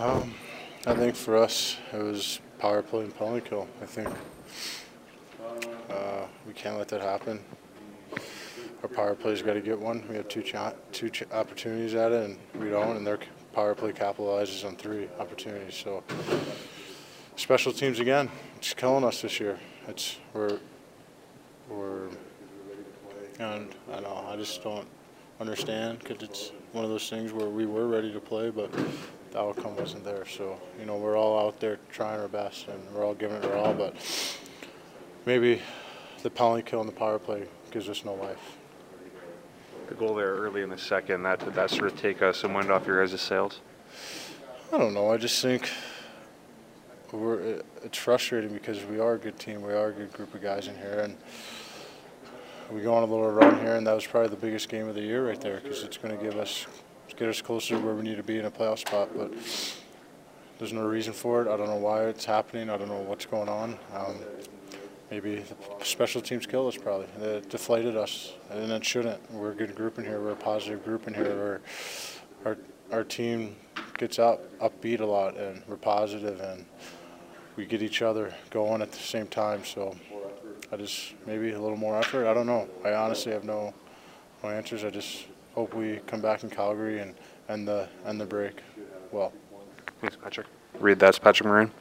Um, I think for us, it was power play and penalty kill. I think uh, we can't let that happen. Our power play's got to get one. We had two two opportunities at it, and we don't. And their power play capitalizes on three opportunities. So special teams again, it's killing us this year. It's we're we're and I know I just don't understand because it's one of those things where we were ready to play, but the outcome wasn't there. So you know we're all out there trying our best and we're all giving it our all, but maybe the penalty kill and the power play gives us no life. The goal there early in the second, that did that sort of take uh, us and wind off your guys' sails? I don't know. I just think we're. It's frustrating because we are a good team. We are a good group of guys in here, and we go on a little run here, and that was probably the biggest game of the year right there because it's going to give us get us closer to where we need to be in a playoff spot. But there's no reason for it. I don't know why it's happening. I don't know what's going on. Um, maybe the special teams killed us. Probably it deflated us, and it shouldn't. We're a good group in here. We're a positive group in here. We're, our our team gets up upbeat a lot, and we're positive, and we get each other going at the same time. So I just maybe a little more effort. I don't know. I honestly have no no answers. I just hope we come back in Calgary and end the end the break well. Thanks, Patrick. Read that's Patrick Maroon.